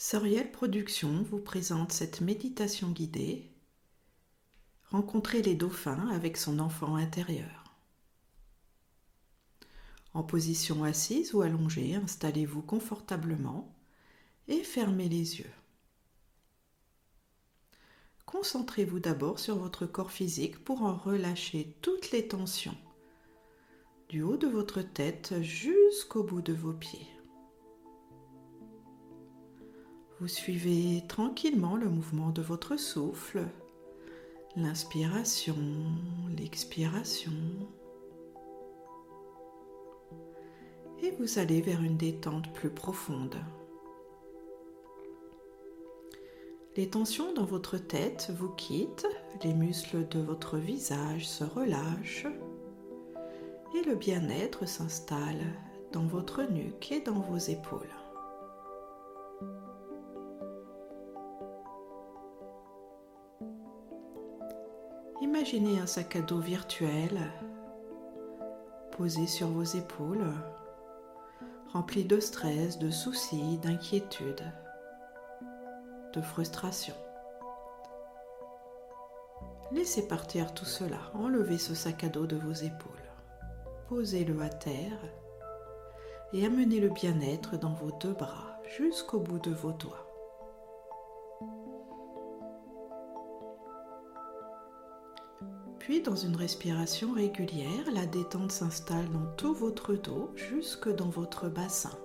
Soriel Productions vous présente cette méditation guidée Rencontrer les dauphins avec son enfant intérieur. En position assise ou allongée, installez-vous confortablement et fermez les yeux. Concentrez-vous d'abord sur votre corps physique pour en relâcher toutes les tensions, du haut de votre tête jusqu'au bout de vos pieds. Vous suivez tranquillement le mouvement de votre souffle, l'inspiration, l'expiration. Et vous allez vers une détente plus profonde. Les tensions dans votre tête vous quittent, les muscles de votre visage se relâchent et le bien-être s'installe dans votre nuque et dans vos épaules. Imaginez un sac à dos virtuel posé sur vos épaules, rempli de stress, de soucis, d'inquiétude, de frustration. Laissez partir tout cela, enlevez ce sac à dos de vos épaules, posez-le à terre et amenez le bien-être dans vos deux bras jusqu'au bout de vos doigts. Puis, dans une respiration régulière, la détente s'installe dans tout votre dos jusque dans votre bassin.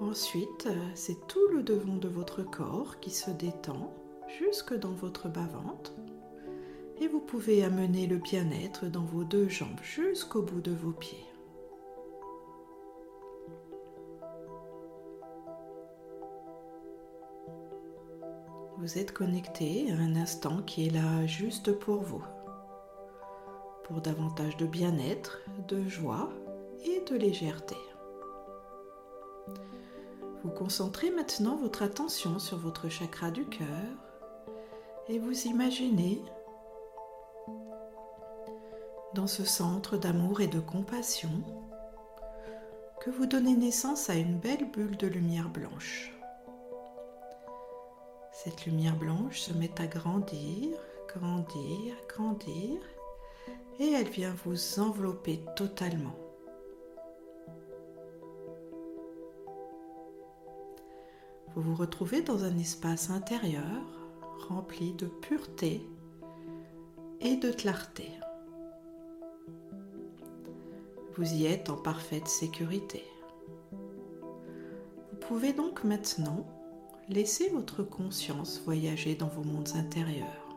Ensuite, c'est tout le devant de votre corps qui se détend jusque dans votre bas-ventre et vous pouvez amener le bien-être dans vos deux jambes jusqu'au bout de vos pieds. Êtes connecté à un instant qui est là juste pour vous, pour davantage de bien-être, de joie et de légèreté. Vous concentrez maintenant votre attention sur votre chakra du cœur et vous imaginez dans ce centre d'amour et de compassion que vous donnez naissance à une belle bulle de lumière blanche. Cette lumière blanche se met à grandir, grandir, grandir, et elle vient vous envelopper totalement. Vous vous retrouvez dans un espace intérieur rempli de pureté et de clarté. Vous y êtes en parfaite sécurité. Vous pouvez donc maintenant laissez votre conscience voyager dans vos mondes intérieurs.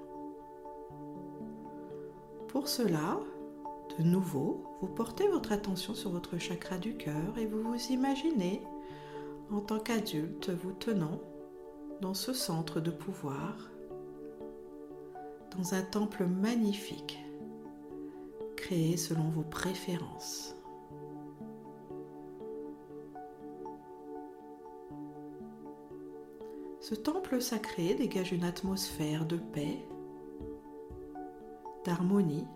Pour cela, de nouveau, vous portez votre attention sur votre chakra du cœur et vous vous imaginez en tant qu'adulte vous tenant dans ce centre de pouvoir, dans un temple magnifique créé selon vos préférences. Ce temple sacré dégage une atmosphère de paix, d'harmonie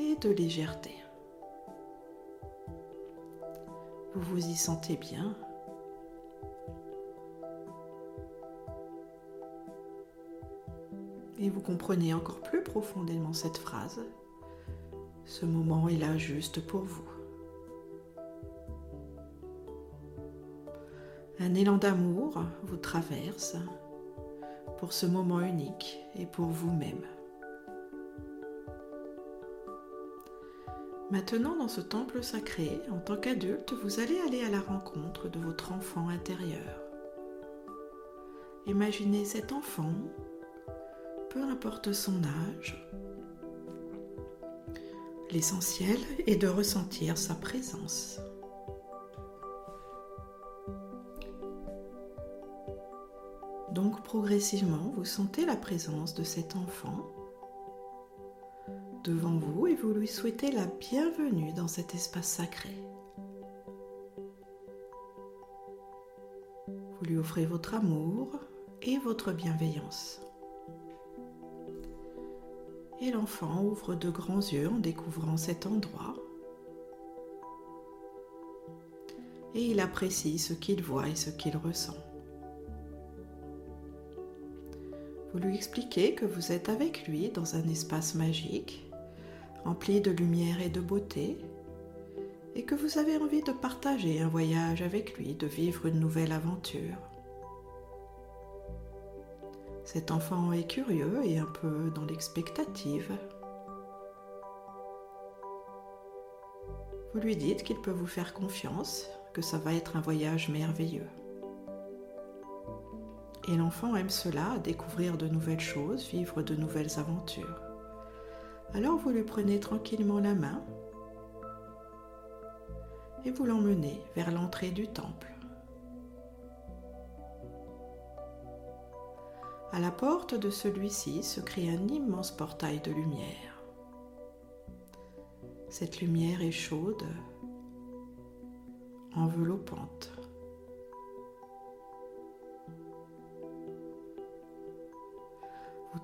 et de légèreté. Vous vous y sentez bien. Et vous comprenez encore plus profondément cette phrase. Ce moment est là juste pour vous. Un élan d'amour vous traverse pour ce moment unique et pour vous-même. Maintenant, dans ce temple sacré, en tant qu'adulte, vous allez aller à la rencontre de votre enfant intérieur. Imaginez cet enfant, peu importe son âge. L'essentiel est de ressentir sa présence. Progressivement, vous sentez la présence de cet enfant devant vous et vous lui souhaitez la bienvenue dans cet espace sacré. Vous lui offrez votre amour et votre bienveillance. Et l'enfant ouvre de grands yeux en découvrant cet endroit. Et il apprécie ce qu'il voit et ce qu'il ressent. Vous lui expliquez que vous êtes avec lui dans un espace magique, empli de lumière et de beauté, et que vous avez envie de partager un voyage avec lui, de vivre une nouvelle aventure. Cet enfant est curieux et un peu dans l'expectative. Vous lui dites qu'il peut vous faire confiance, que ça va être un voyage merveilleux. Et l'enfant aime cela, découvrir de nouvelles choses, vivre de nouvelles aventures. Alors vous lui prenez tranquillement la main et vous l'emmenez vers l'entrée du temple. À la porte de celui-ci se crée un immense portail de lumière. Cette lumière est chaude, enveloppante.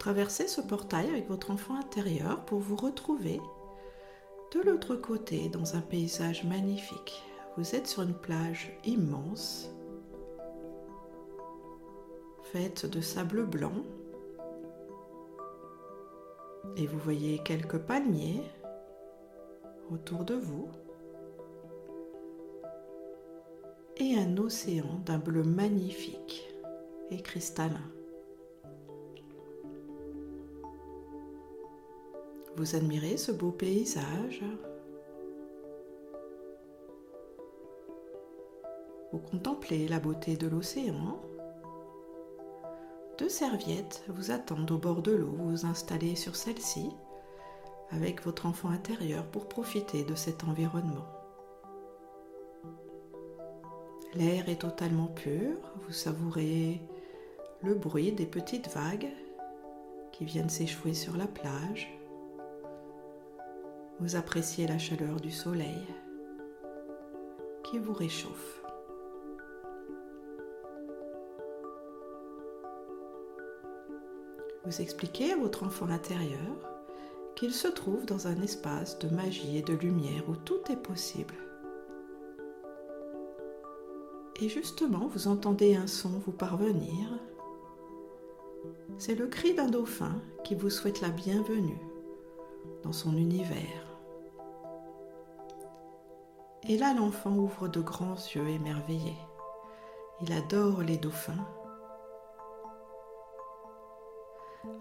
Traversez ce portail avec votre enfant intérieur pour vous retrouver de l'autre côté dans un paysage magnifique. Vous êtes sur une plage immense, faite de sable blanc, et vous voyez quelques palmiers autour de vous et un océan d'un bleu magnifique et cristallin. Vous admirez ce beau paysage. Vous contemplez la beauté de l'océan. Deux serviettes vous attendent au bord de l'eau. Vous vous installez sur celle-ci avec votre enfant intérieur pour profiter de cet environnement. L'air est totalement pur. Vous savourez le bruit des petites vagues qui viennent s'échouer sur la plage. Vous appréciez la chaleur du soleil qui vous réchauffe. Vous expliquez à votre enfant intérieur qu'il se trouve dans un espace de magie et de lumière où tout est possible. Et justement, vous entendez un son vous parvenir. C'est le cri d'un dauphin qui vous souhaite la bienvenue dans son univers. Et là, l'enfant ouvre de grands yeux émerveillés. Il adore les dauphins.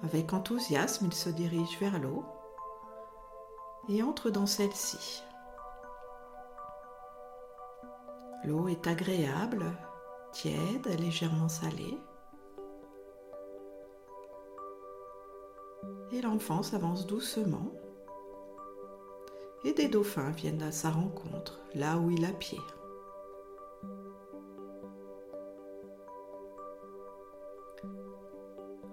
Avec enthousiasme, il se dirige vers l'eau et entre dans celle-ci. L'eau est agréable, tiède, légèrement salée. Et l'enfant s'avance doucement et des dauphins viennent à sa rencontre là où il a pied.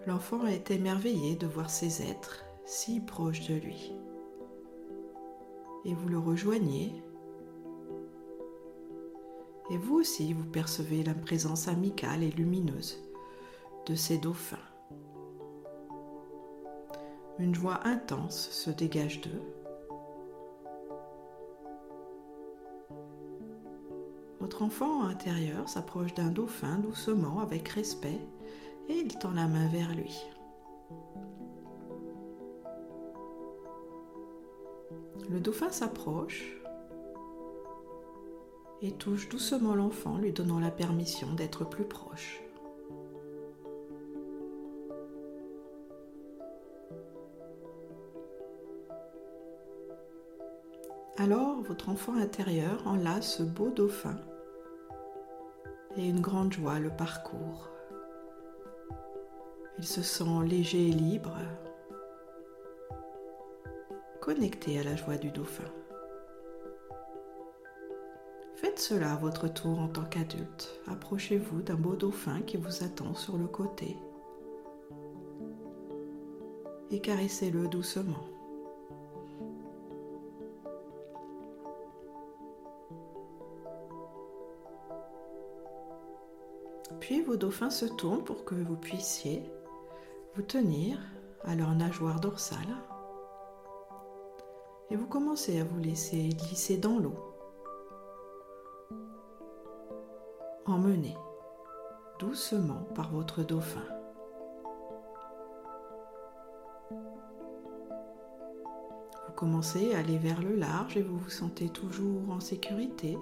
L'enfant est émerveillé de voir ces êtres si proches de lui. Et vous le rejoignez. Et vous aussi, vous percevez la présence amicale et lumineuse de ces dauphins. Une joie intense se dégage d'eux Votre enfant intérieur s'approche d'un dauphin doucement avec respect et il tend la main vers lui. Le dauphin s'approche et touche doucement l'enfant, lui donnant la permission d'être plus proche. Alors votre enfant intérieur enlace ce beau dauphin et une grande joie le parcourt. Il se sent léger et libre, connecté à la joie du dauphin. Faites cela à votre tour en tant qu'adulte. Approchez-vous d'un beau dauphin qui vous attend sur le côté et caressez-le doucement. Vos dauphins se tournent pour que vous puissiez vous tenir à leur nageoire dorsale Et vous commencez à vous laisser glisser dans l'eau, emmené doucement par votre dauphin. Vous commencez à aller vers le large et vous vous sentez toujours en sécurité.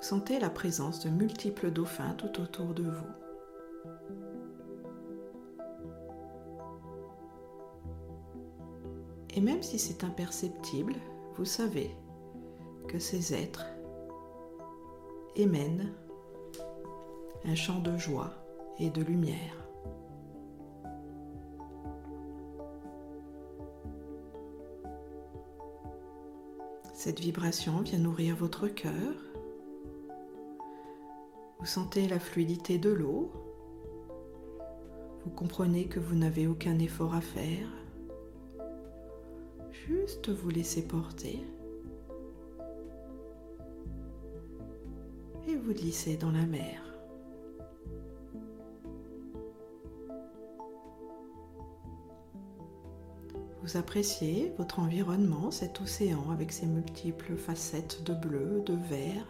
Sentez la présence de multiples dauphins tout autour de vous. Et même si c'est imperceptible, vous savez que ces êtres émènent un chant de joie et de lumière. Cette vibration vient nourrir votre cœur. Vous sentez la fluidité de l'eau. Vous comprenez que vous n'avez aucun effort à faire juste vous laisser porter et vous glisser dans la mer. Vous appréciez votre environnement, cet océan avec ses multiples facettes de bleu, de vert,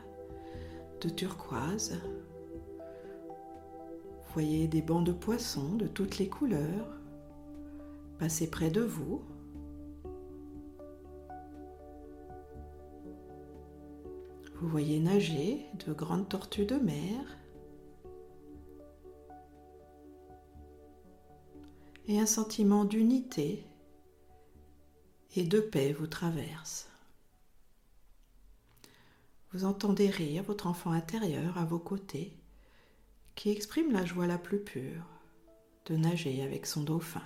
de turquoise. Voyez des bancs de poissons de toutes les couleurs passer près de vous Vous voyez nager de grandes tortues de mer. Et un sentiment d'unité et de paix vous traverse. Vous entendez rire votre enfant intérieur à vos côtés qui exprime la joie la plus pure de nager avec son dauphin.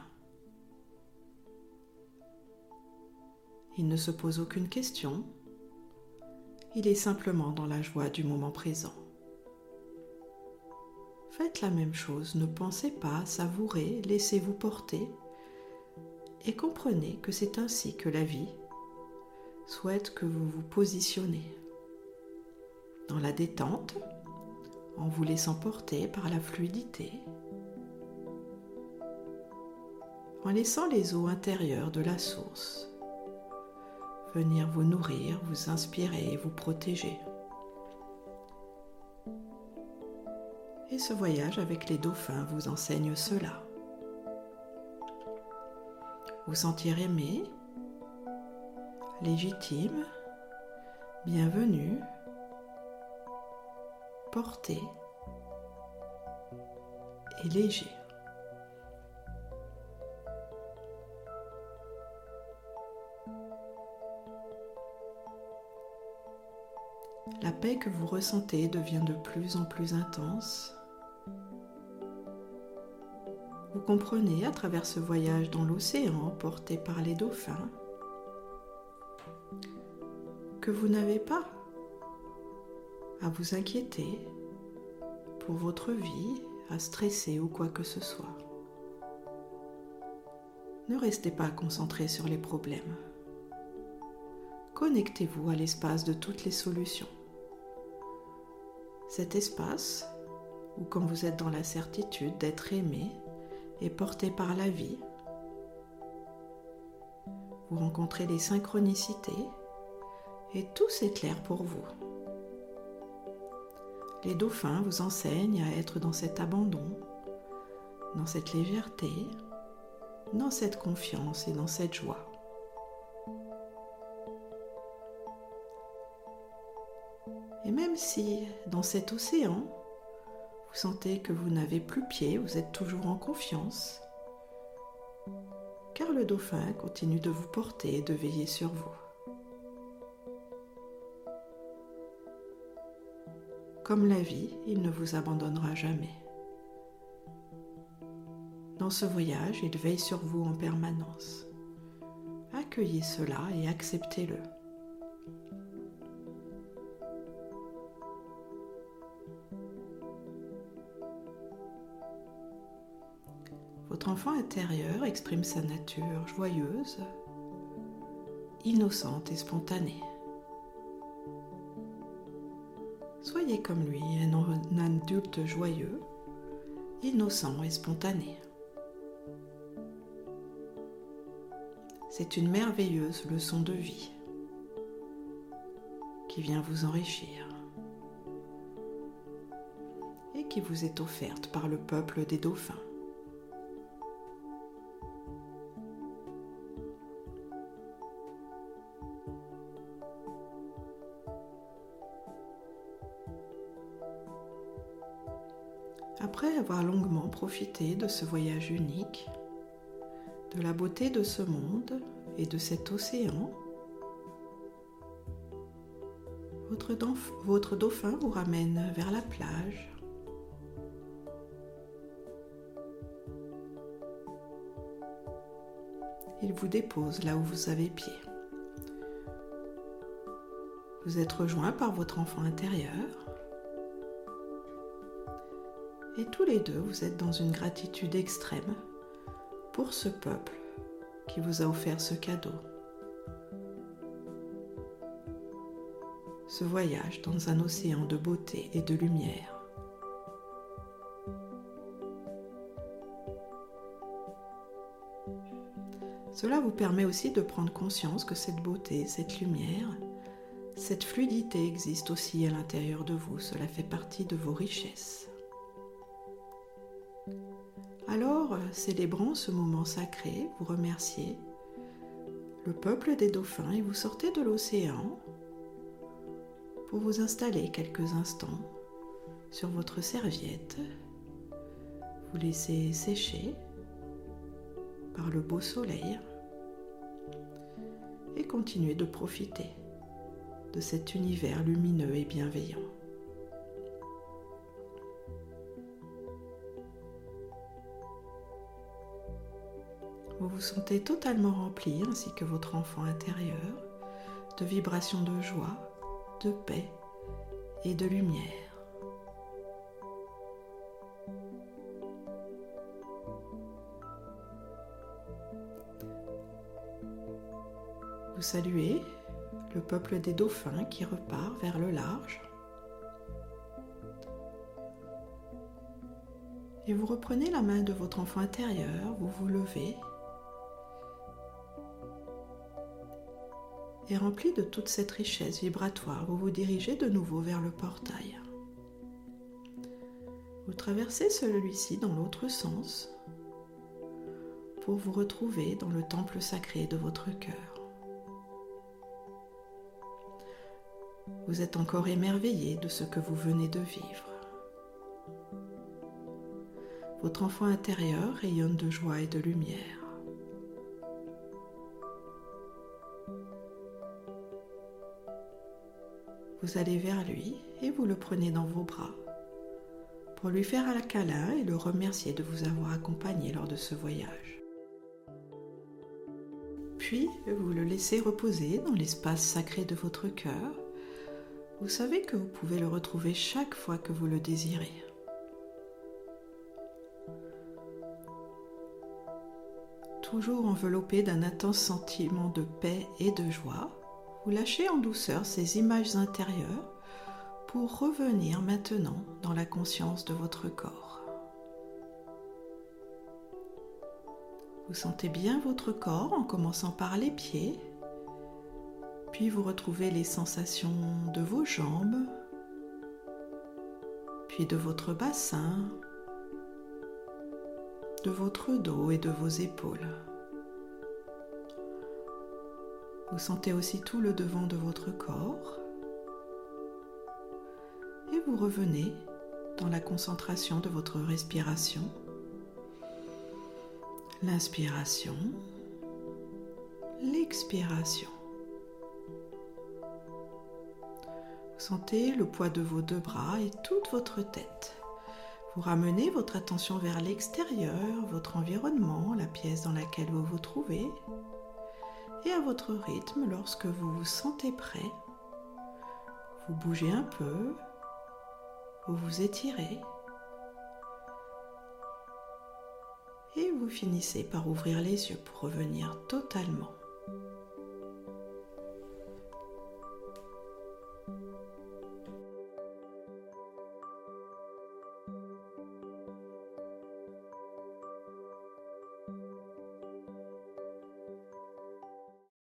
Il ne se pose aucune question, il est simplement dans la joie du moment présent. Faites la même chose, ne pensez pas, savourez, laissez-vous porter et comprenez que c'est ainsi que la vie souhaite que vous vous positionnez. Dans la détente, en vous laissant porter par la fluidité, en laissant les eaux intérieures de la source venir vous nourrir, vous inspirer et vous protéger. Et ce voyage avec les dauphins vous enseigne cela. Vous sentir aimé, légitime, bienvenu, porté et léger. La paix que vous ressentez devient de plus en plus intense. Vous comprenez à travers ce voyage dans l'océan porté par les dauphins que vous n'avez pas à vous inquiéter pour votre vie, à stresser ou quoi que ce soit. Ne restez pas concentré sur les problèmes. Connectez-vous à l'espace de toutes les solutions cet espace où quand vous êtes dans la certitude d'être aimé et porté par la vie, vous rencontrez les synchronicités et tout s'éclaire pour vous. Les dauphins vous enseignent à être dans cet abandon, dans cette légèreté, dans cette confiance et dans cette joie. Et même si dans cet océan, vous sentez que vous n'avez plus pied, vous êtes toujours en confiance, car le dauphin continue de vous porter et de veiller sur vous. Comme la vie, il ne vous abandonnera jamais. Dans ce voyage, il veille sur vous en permanence. Accueillez cela et acceptez-le. Votre enfant intérieur exprime sa nature joyeuse, innocente et spontanée. Soyez comme lui, un adulte joyeux, innocent et spontané. C'est une merveilleuse leçon de vie qui vient vous enrichir et qui vous est offerte par le peuple des dauphins. Profité de ce voyage unique, de la beauté de ce monde et de cet océan, votre, dauphin vous ramène vers la plage. Il vous dépose là où vous avez pied. Vous êtes rejoint par votre enfant intérieur. Et tous les deux, vous êtes dans une gratitude extrême pour ce peuple qui vous a offert ce cadeau. Ce voyage dans un océan de beauté et de lumière. Cela vous permet aussi de prendre conscience que cette beauté, cette lumière, cette fluidité existe aussi à l'intérieur de vous. Cela fait partie de vos richesses. Alors, célébrant ce moment sacré, vous remerciez le peuple des dauphins et vous sortez de l'océan pour vous installer quelques instants sur votre serviette. Vous laissez sécher par le beau soleil et continuez de profiter de cet univers lumineux et bienveillant. Vous vous sentez totalement rempli, ainsi que votre enfant intérieur, de vibrations de joie, de paix et de lumière. Vous saluez le peuple des dauphins qui repart vers le large. Et vous reprenez la main de votre enfant intérieur, vous vous levez et rempli de toute cette richesse vibratoire, vous vous dirigez de nouveau vers le portail. Vous traversez celui-ci dans l'autre sens pour vous retrouver dans le temple sacré de votre cœur. Vous êtes encore émerveillé de ce que vous venez de vivre. Votre enfant intérieur rayonne de joie et de lumière. Vous allez vers lui et vous le prenez dans vos bras pour lui faire un câlin et le remercier de vous avoir accompagné lors de ce voyage. Puis vous le laissez reposer dans l'espace sacré de votre cœur. Vous savez que vous pouvez le retrouver chaque fois que vous le désirez. Toujours enveloppé d'un intense sentiment de paix et de joie, vous lâchez en douceur ces images intérieures pour revenir maintenant dans la conscience de votre corps. Vous sentez bien votre corps en commençant par les pieds, puis vous retrouvez les sensations de vos jambes, puis de votre bassin, de votre dos et de vos épaules. Vous sentez aussi tout le devant de votre corps et vous revenez dans la concentration de votre respiration. L'inspiration, l'expiration. Vous sentez le poids de vos deux bras et toute votre tête. Vous ramenez votre attention vers l'extérieur, votre environnement, la pièce dans laquelle vous vous trouvez et à votre rythme lorsque vous vous sentez prêt. Vous bougez un peu, vous vous étirez et vous finissez par ouvrir les yeux pour revenir totalement